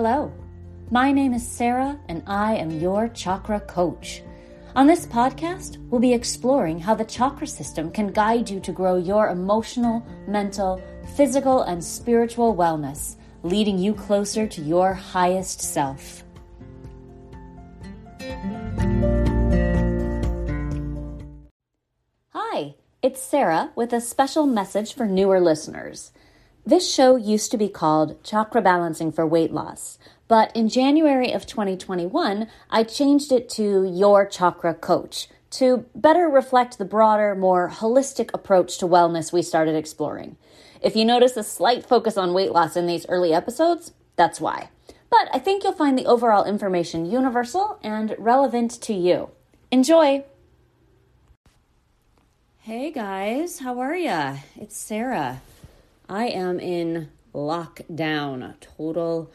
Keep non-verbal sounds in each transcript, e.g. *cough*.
Hello, my name is Sarah, and I am your chakra coach. On this podcast, we'll be exploring how the chakra system can guide you to grow your emotional, mental, physical, and spiritual wellness, leading you closer to your highest self. Hi, it's Sarah with a special message for newer listeners. This show used to be called Chakra Balancing for Weight Loss, but in January of 2021, I changed it to Your Chakra Coach to better reflect the broader, more holistic approach to wellness we started exploring. If you notice a slight focus on weight loss in these early episodes, that's why. But I think you'll find the overall information universal and relevant to you. Enjoy! Hey guys, how are ya? It's Sarah. I am in lockdown, total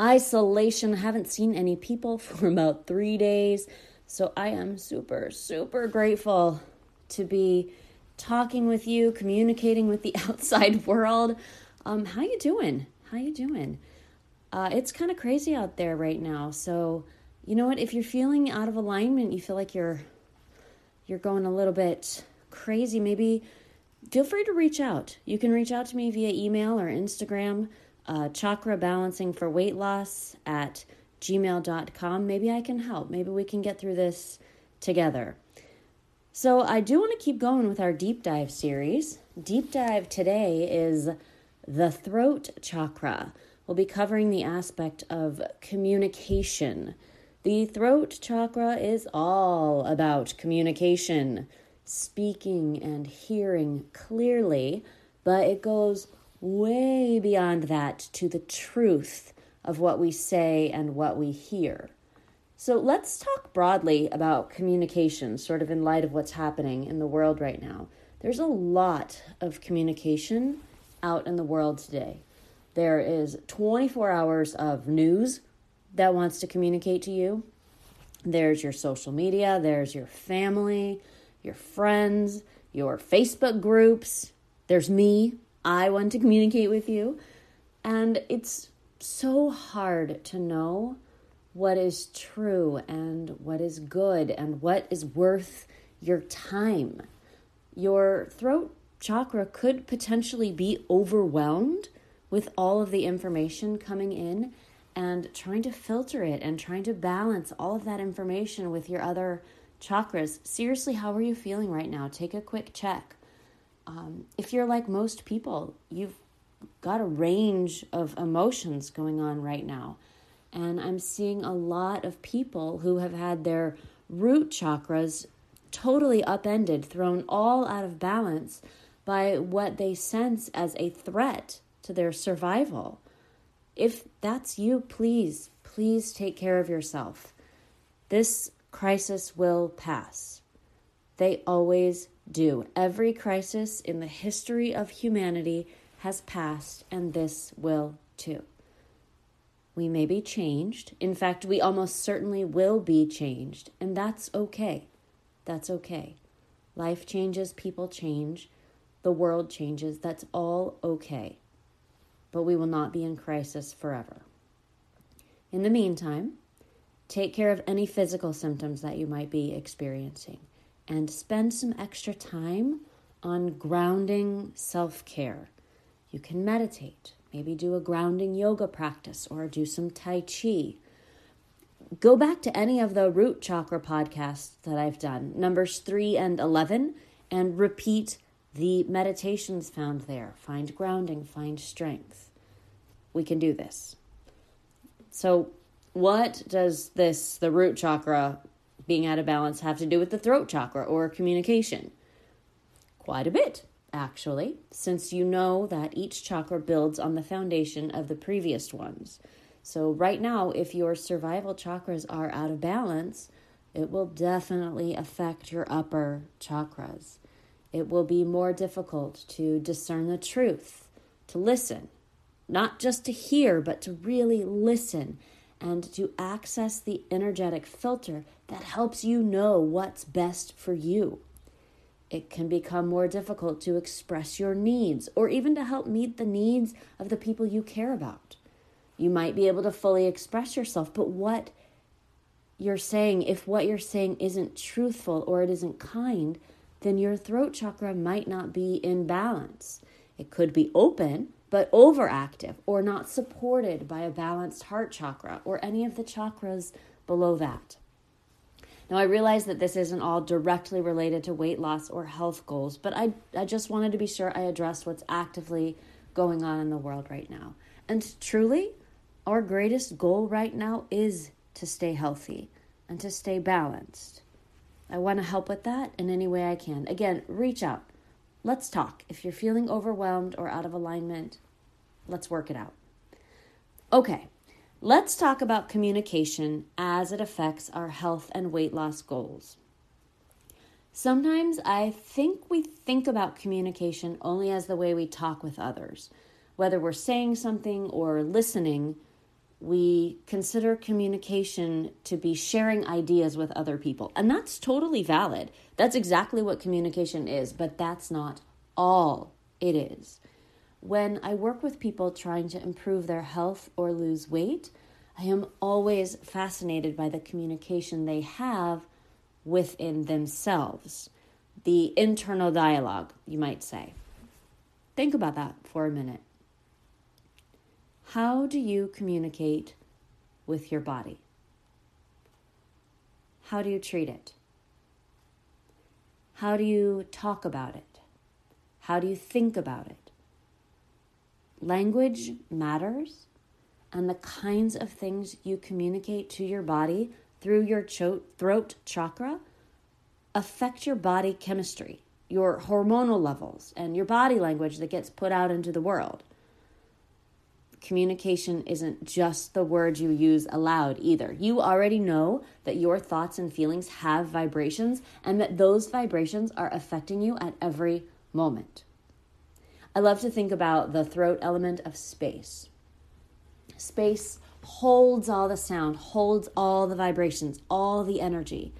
isolation. Haven't seen any people *laughs* for about three days. So I am super, super grateful to be talking with you, communicating with the *laughs* outside world. Um, how you doing? How you doing? Uh, it's kind of crazy out there right now. So you know what? If you're feeling out of alignment, you feel like you're you're going a little bit crazy. Maybe feel free to reach out. You can reach out to me via email or Instagram, uh, chakra balancing for weight loss at gmail.com. Maybe I can help. Maybe we can get through this together. So, I do want to keep going with our deep dive series. Deep dive today is the throat chakra. We'll be covering the aspect of communication. The throat chakra is all about communication speaking and hearing clearly, but it goes way beyond that to the truth of what we say and what we hear. So let's talk broadly about communication, sort of in light of what's happening in the world right now. There's a lot of communication out in the world today. There is 24 hours of news that wants to communicate to you. There's your social media, there's your family, your friends, your Facebook groups. There's me. I want to communicate with you. And it's so hard to know what is true and what is good and what is worth your time. Your throat chakra could potentially be overwhelmed with all of the information coming in and trying to filter it and trying to balance all of that information with your other chakras, seriously, how are you feeling right now? Take a quick check. Um, if you're like most people, you've got a range of emotions going on right now. And I'm seeing a lot of people who have had their root chakras totally upended, thrown all out of balance by what they sense as a threat to their survival. If that's you, please, please take care of yourself. This crisis will pass. They always do. Every crisis in the history of humanity has passed, and this will too. We may be changed. In fact, we almost certainly will be changed, and that's okay. That's okay. Life changes, people change, the world changes. That's all okay. But we will not be in crisis forever. In the meantime, Take care of any physical symptoms that you might be experiencing and spend some extra time on grounding self care. You can meditate, maybe do a grounding yoga practice or do some Tai Chi. Go back to any of the root chakra podcasts that I've done, numbers 3 and 11, and repeat the meditations found there. Find grounding, find strength. We can do this. So, what does this, the root chakra being out of balance, have to do with the throat chakra or communication? Quite a bit, actually, since you know that each chakra builds on the foundation of the previous ones. So, right now, if your survival chakras are out of balance, it will definitely affect your upper chakras. It will be more difficult to discern the truth, to listen, not just to hear, but to really listen and to access the energetic filter that helps you know what's best for you. It can become more difficult to express your needs or even to help meet the needs of the people you care about. You might be able to fully express yourself, but what you're saying, if what you're saying isn't truthful or it isn't kind, then your throat chakra might not be in balance. It could be open, but overactive or not supported by a balanced heart chakra or any of the chakras below that. Now, I realize that this isn't all directly related to weight loss or health goals, but I, I just wanted to be sure I addressed what's actively going on in the world right now. And truly, our greatest goal right now is to stay healthy and to stay balanced. I want to help with that in any way I can. Again, reach out. Let's talk. If you're feeling overwhelmed or out of alignment, let's work it out. Okay, let's talk about communication as it affects our health and weight loss goals. Sometimes I think we think about communication only as the way we talk with others. Whether we're saying something or listening, we consider communication to be sharing ideas with other people. And that's totally valid. That's exactly what communication is, but that's not all it is. When I work with people trying to improve their health or lose weight, I am always fascinated by the communication they have within themselves, the internal dialogue, you might say. Think about that for a minute. How do you communicate with your body? How do you treat it? How do you talk about it? How do you think about it? Language matters, and the kinds of things you communicate to your body through your cho- throat chakra affect your body chemistry, your hormonal levels, and your body language that gets put out into the world communication isn't just the words you use aloud either. You already know that your thoughts and feelings have vibrations and that those vibrations are affecting you at every moment. I love to think about the throat element of space. Space holds all the sound, holds all the vibrations, all the energy.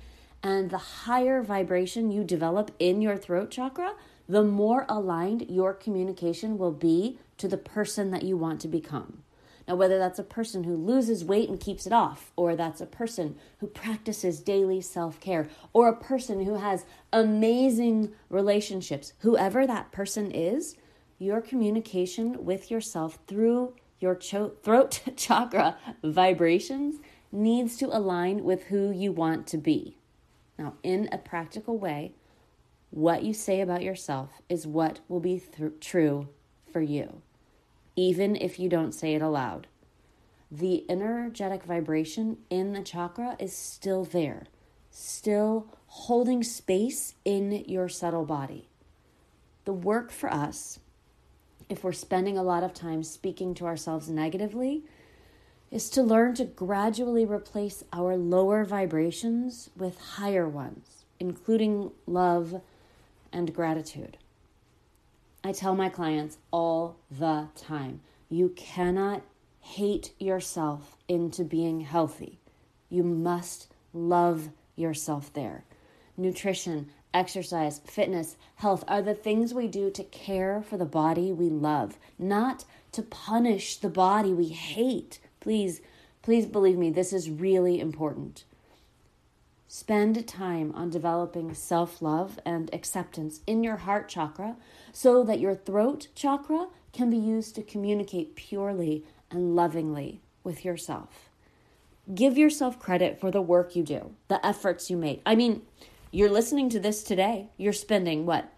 And the higher vibration you develop in your throat chakra, the more aligned your communication will be to the person that you want to become. Now, whether that's a person who loses weight and keeps it off, or that's a person who practices daily self care, or a person who has amazing relationships, whoever that person is, your communication with yourself through your cho- throat *laughs* chakra vibrations needs to align with who you want to be. Now, in a practical way, what you say about yourself is what will be th- true for you even if you don't say it aloud. The energetic vibration in the chakra is still there, still holding space in your subtle body. The work for us, if we're spending a lot of time speaking to ourselves negatively, is to learn to gradually replace our lower vibrations with higher ones, including love and gratitude. I tell my clients all the time you cannot hate yourself into being healthy. You must love yourself there. Nutrition, exercise, fitness, health are the things we do to care for the body we love, not to punish the body we hate. Please, please believe me, this is really important. Spend time on developing self love and acceptance in your heart chakra so that your throat chakra can be used to communicate purely and lovingly with yourself. Give yourself credit for the work you do, the efforts you make. I mean, you're listening to this today. You're spending what,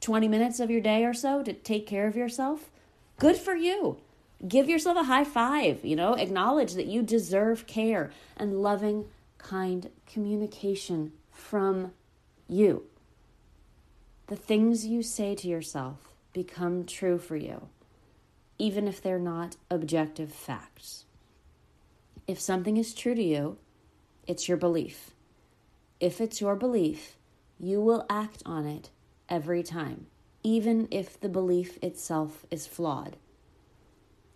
20 minutes of your day or so to take care of yourself? Good for you. Give yourself a high five, you know, acknowledge that you deserve care and loving kind communication from you. The things you say to yourself become true for you, even if they're not objective facts. If something is true to you, it's your belief. If it's your belief, you will act on it every time, even if the belief itself is flawed.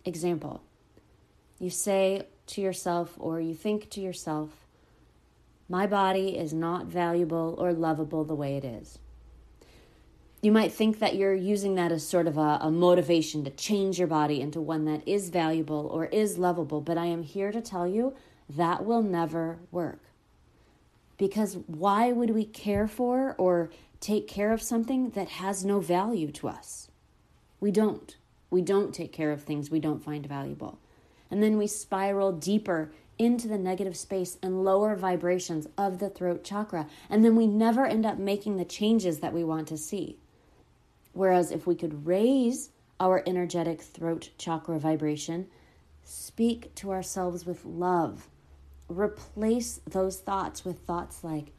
Example You say to yourself, or you think to yourself, my body is not valuable or lovable the way it is. You might think that you're using that as sort of a, a, motivation to change your body into one that is valuable or is lovable, but I am here to tell you that will never work. Because why would we care for or take care of something that has no value to us? We don't. We don't take care of things we don't find valuable. And then we spiral deeper into the negative space and lower vibrations of the throat chakra. And then we never end up making the changes that we want to see. Whereas if we could raise our energetic throat chakra vibration, speak to ourselves with love, replace those thoughts with thoughts like,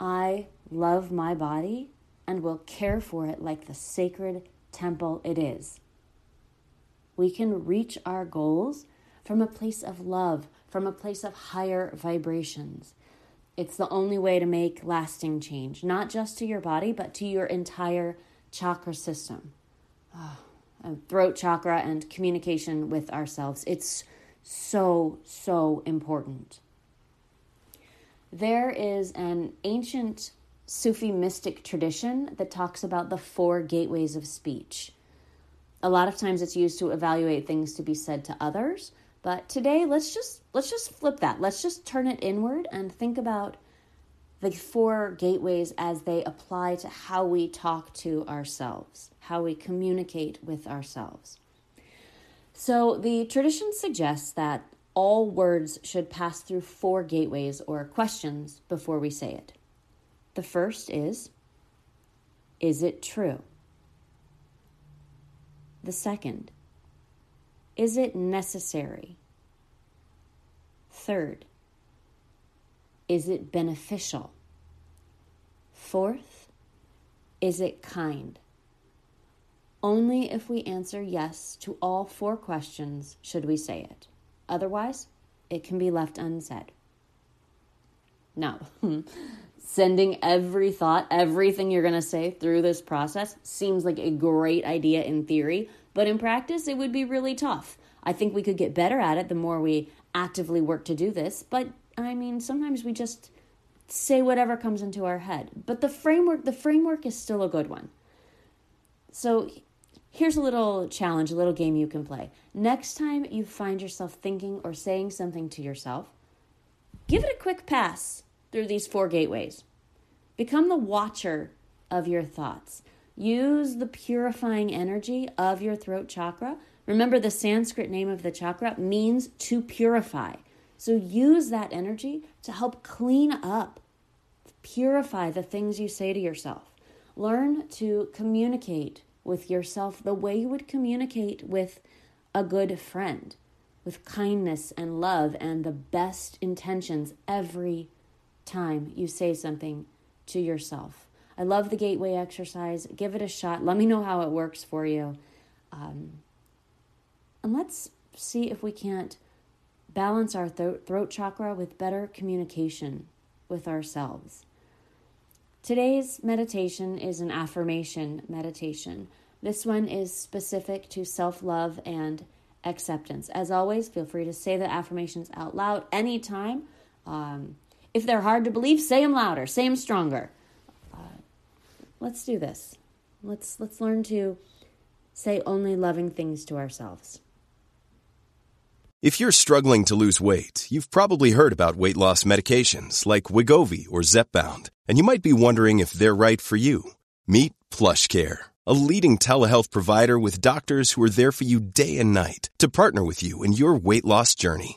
I love my body and will care for it like the sacred temple it is. We can reach our goals from a place of love, from a place of higher vibrations. It's the only way to make lasting change, not just to your body, but to your entire chakra system. Oh, throat chakra and communication with ourselves. It's so, so important. There is an ancient Sufi mystic tradition that talks about the four gateways of speech. A lot of times it's used to evaluate things to be said to others, but today let's just let's just flip that. Let's just turn it inward and think about the four gateways as they apply to how we talk to ourselves, how we communicate with ourselves. So, the tradition suggests that all words should pass through four gateways or questions before we say it. The first is Is it true? The second, Is it necessary? Third, is it beneficial? Fourth, is it kind? Only if we answer yes to all four questions should we say it. Otherwise, it can be left unsaid. Now, *laughs* hmm, sending every thought, everything you're going to say through this process seems like a great idea in theory, but in practice, it would be really tough. I think we could get better at it the more we actively work to do this, but I mean, sometimes we just say whatever comes into our head. But the framework, the framework is still a good one. So here's a little challenge, a little game you can play. Next time you find yourself thinking or saying something to yourself, give it a quick pass through these four gateways. Become the watcher of your thoughts. Use the purifying energy of your throat chakra. Remember, the Sanskrit name of the chakra means to purify. So use that energy to help clean up, purify the things you say to yourself. Learn to communicate with yourself the way you would communicate with a good friend, with kindness and love and the best intentions every time you say something to yourself. I love the gateway exercise. Give it a shot. Let me know how it works for you. Um, and let's see if we can't balance our th- throat chakra with better communication with ourselves. Today's meditation is an affirmation meditation. This one is specific to self love and acceptance. As always, feel free to say the affirmations out loud anytime. Um, if they're hard to believe, say them louder, say them stronger. Uh, let's do this. Let's let's learn to say only loving things to ourselves. If you're struggling to lose weight, you've probably heard about weight loss medications like Wegovy or Zepbound, and you might be wondering if they're right for you. Meet PlushCare, a leading telehealth provider with doctors who are there for you day and night to partner with you in your weight loss journey.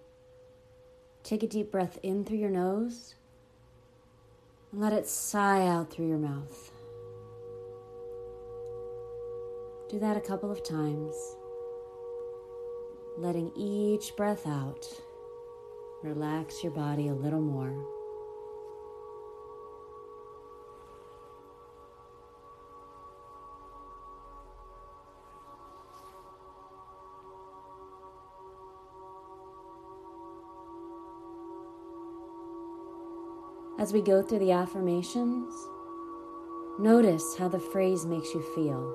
take a deep breath in through your nose and let it sigh out through your mouth. Do that a couple of times, letting each breath out relax your body a little more. As we go through the affirmations, notice how the phrase makes you feel.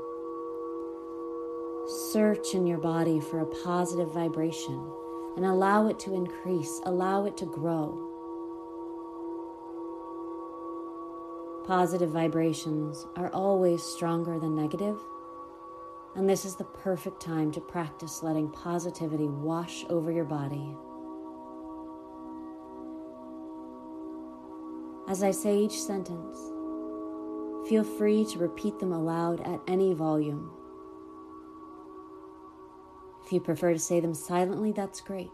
Search in your body for a positive vibration and allow it to increase, allow it to grow. Positive vibrations are always stronger than negative, and this is the perfect time to practice letting positivity wash over your body. As I say each sentence, feel free to repeat them aloud at any volume. If you prefer to say them silently, that's great.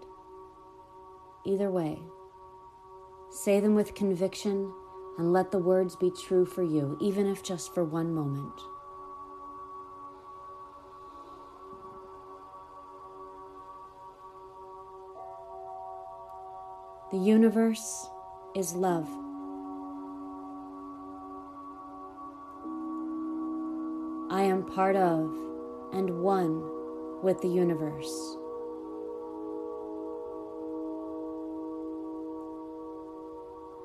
Either way, say them with conviction and let the words be true for you, even if just for one moment. The universe is love. I am part of and one with the universe.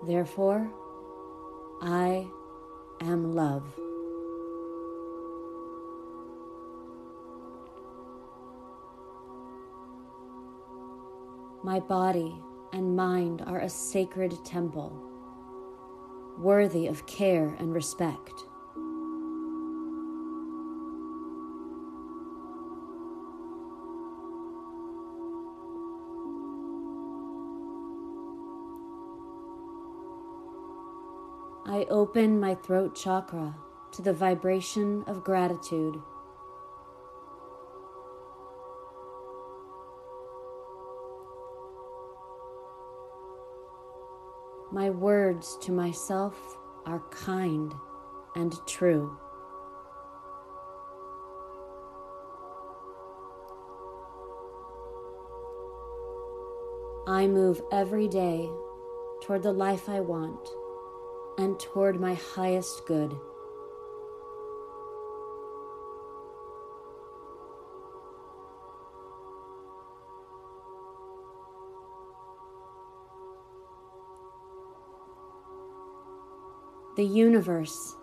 Therefore, I am love. My body and mind are a sacred temple, worthy of care and respect. I open my throat chakra to the vibration of gratitude. My words to myself are kind and true. I move every day toward the life I want and toward my highest good. The universe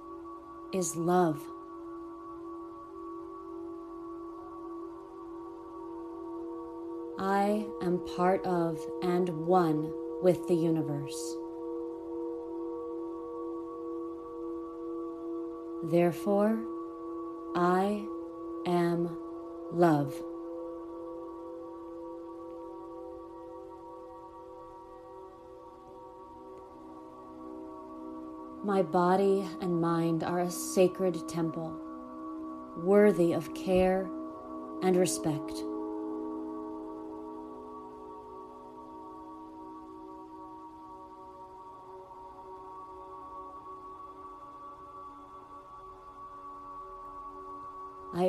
is love. I am part of and one with the universe. Therefore, I am love. My body and mind are a sacred temple, worthy of care and respect.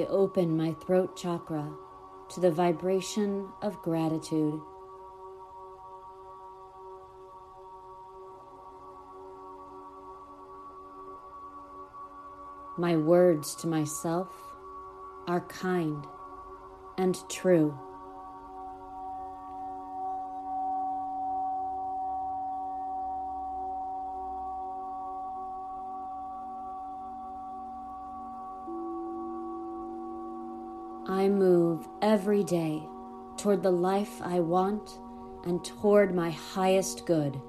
Open my throat chakra to the vibration of gratitude. My words to myself are kind and true. Every day toward the life I want and toward my highest good.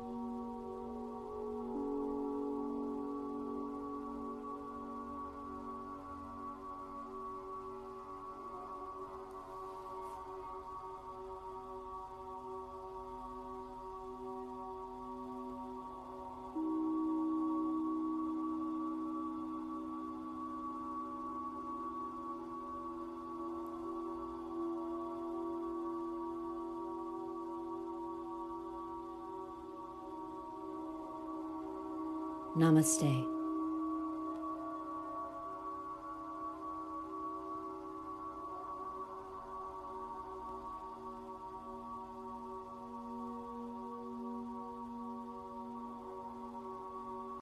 Namaste.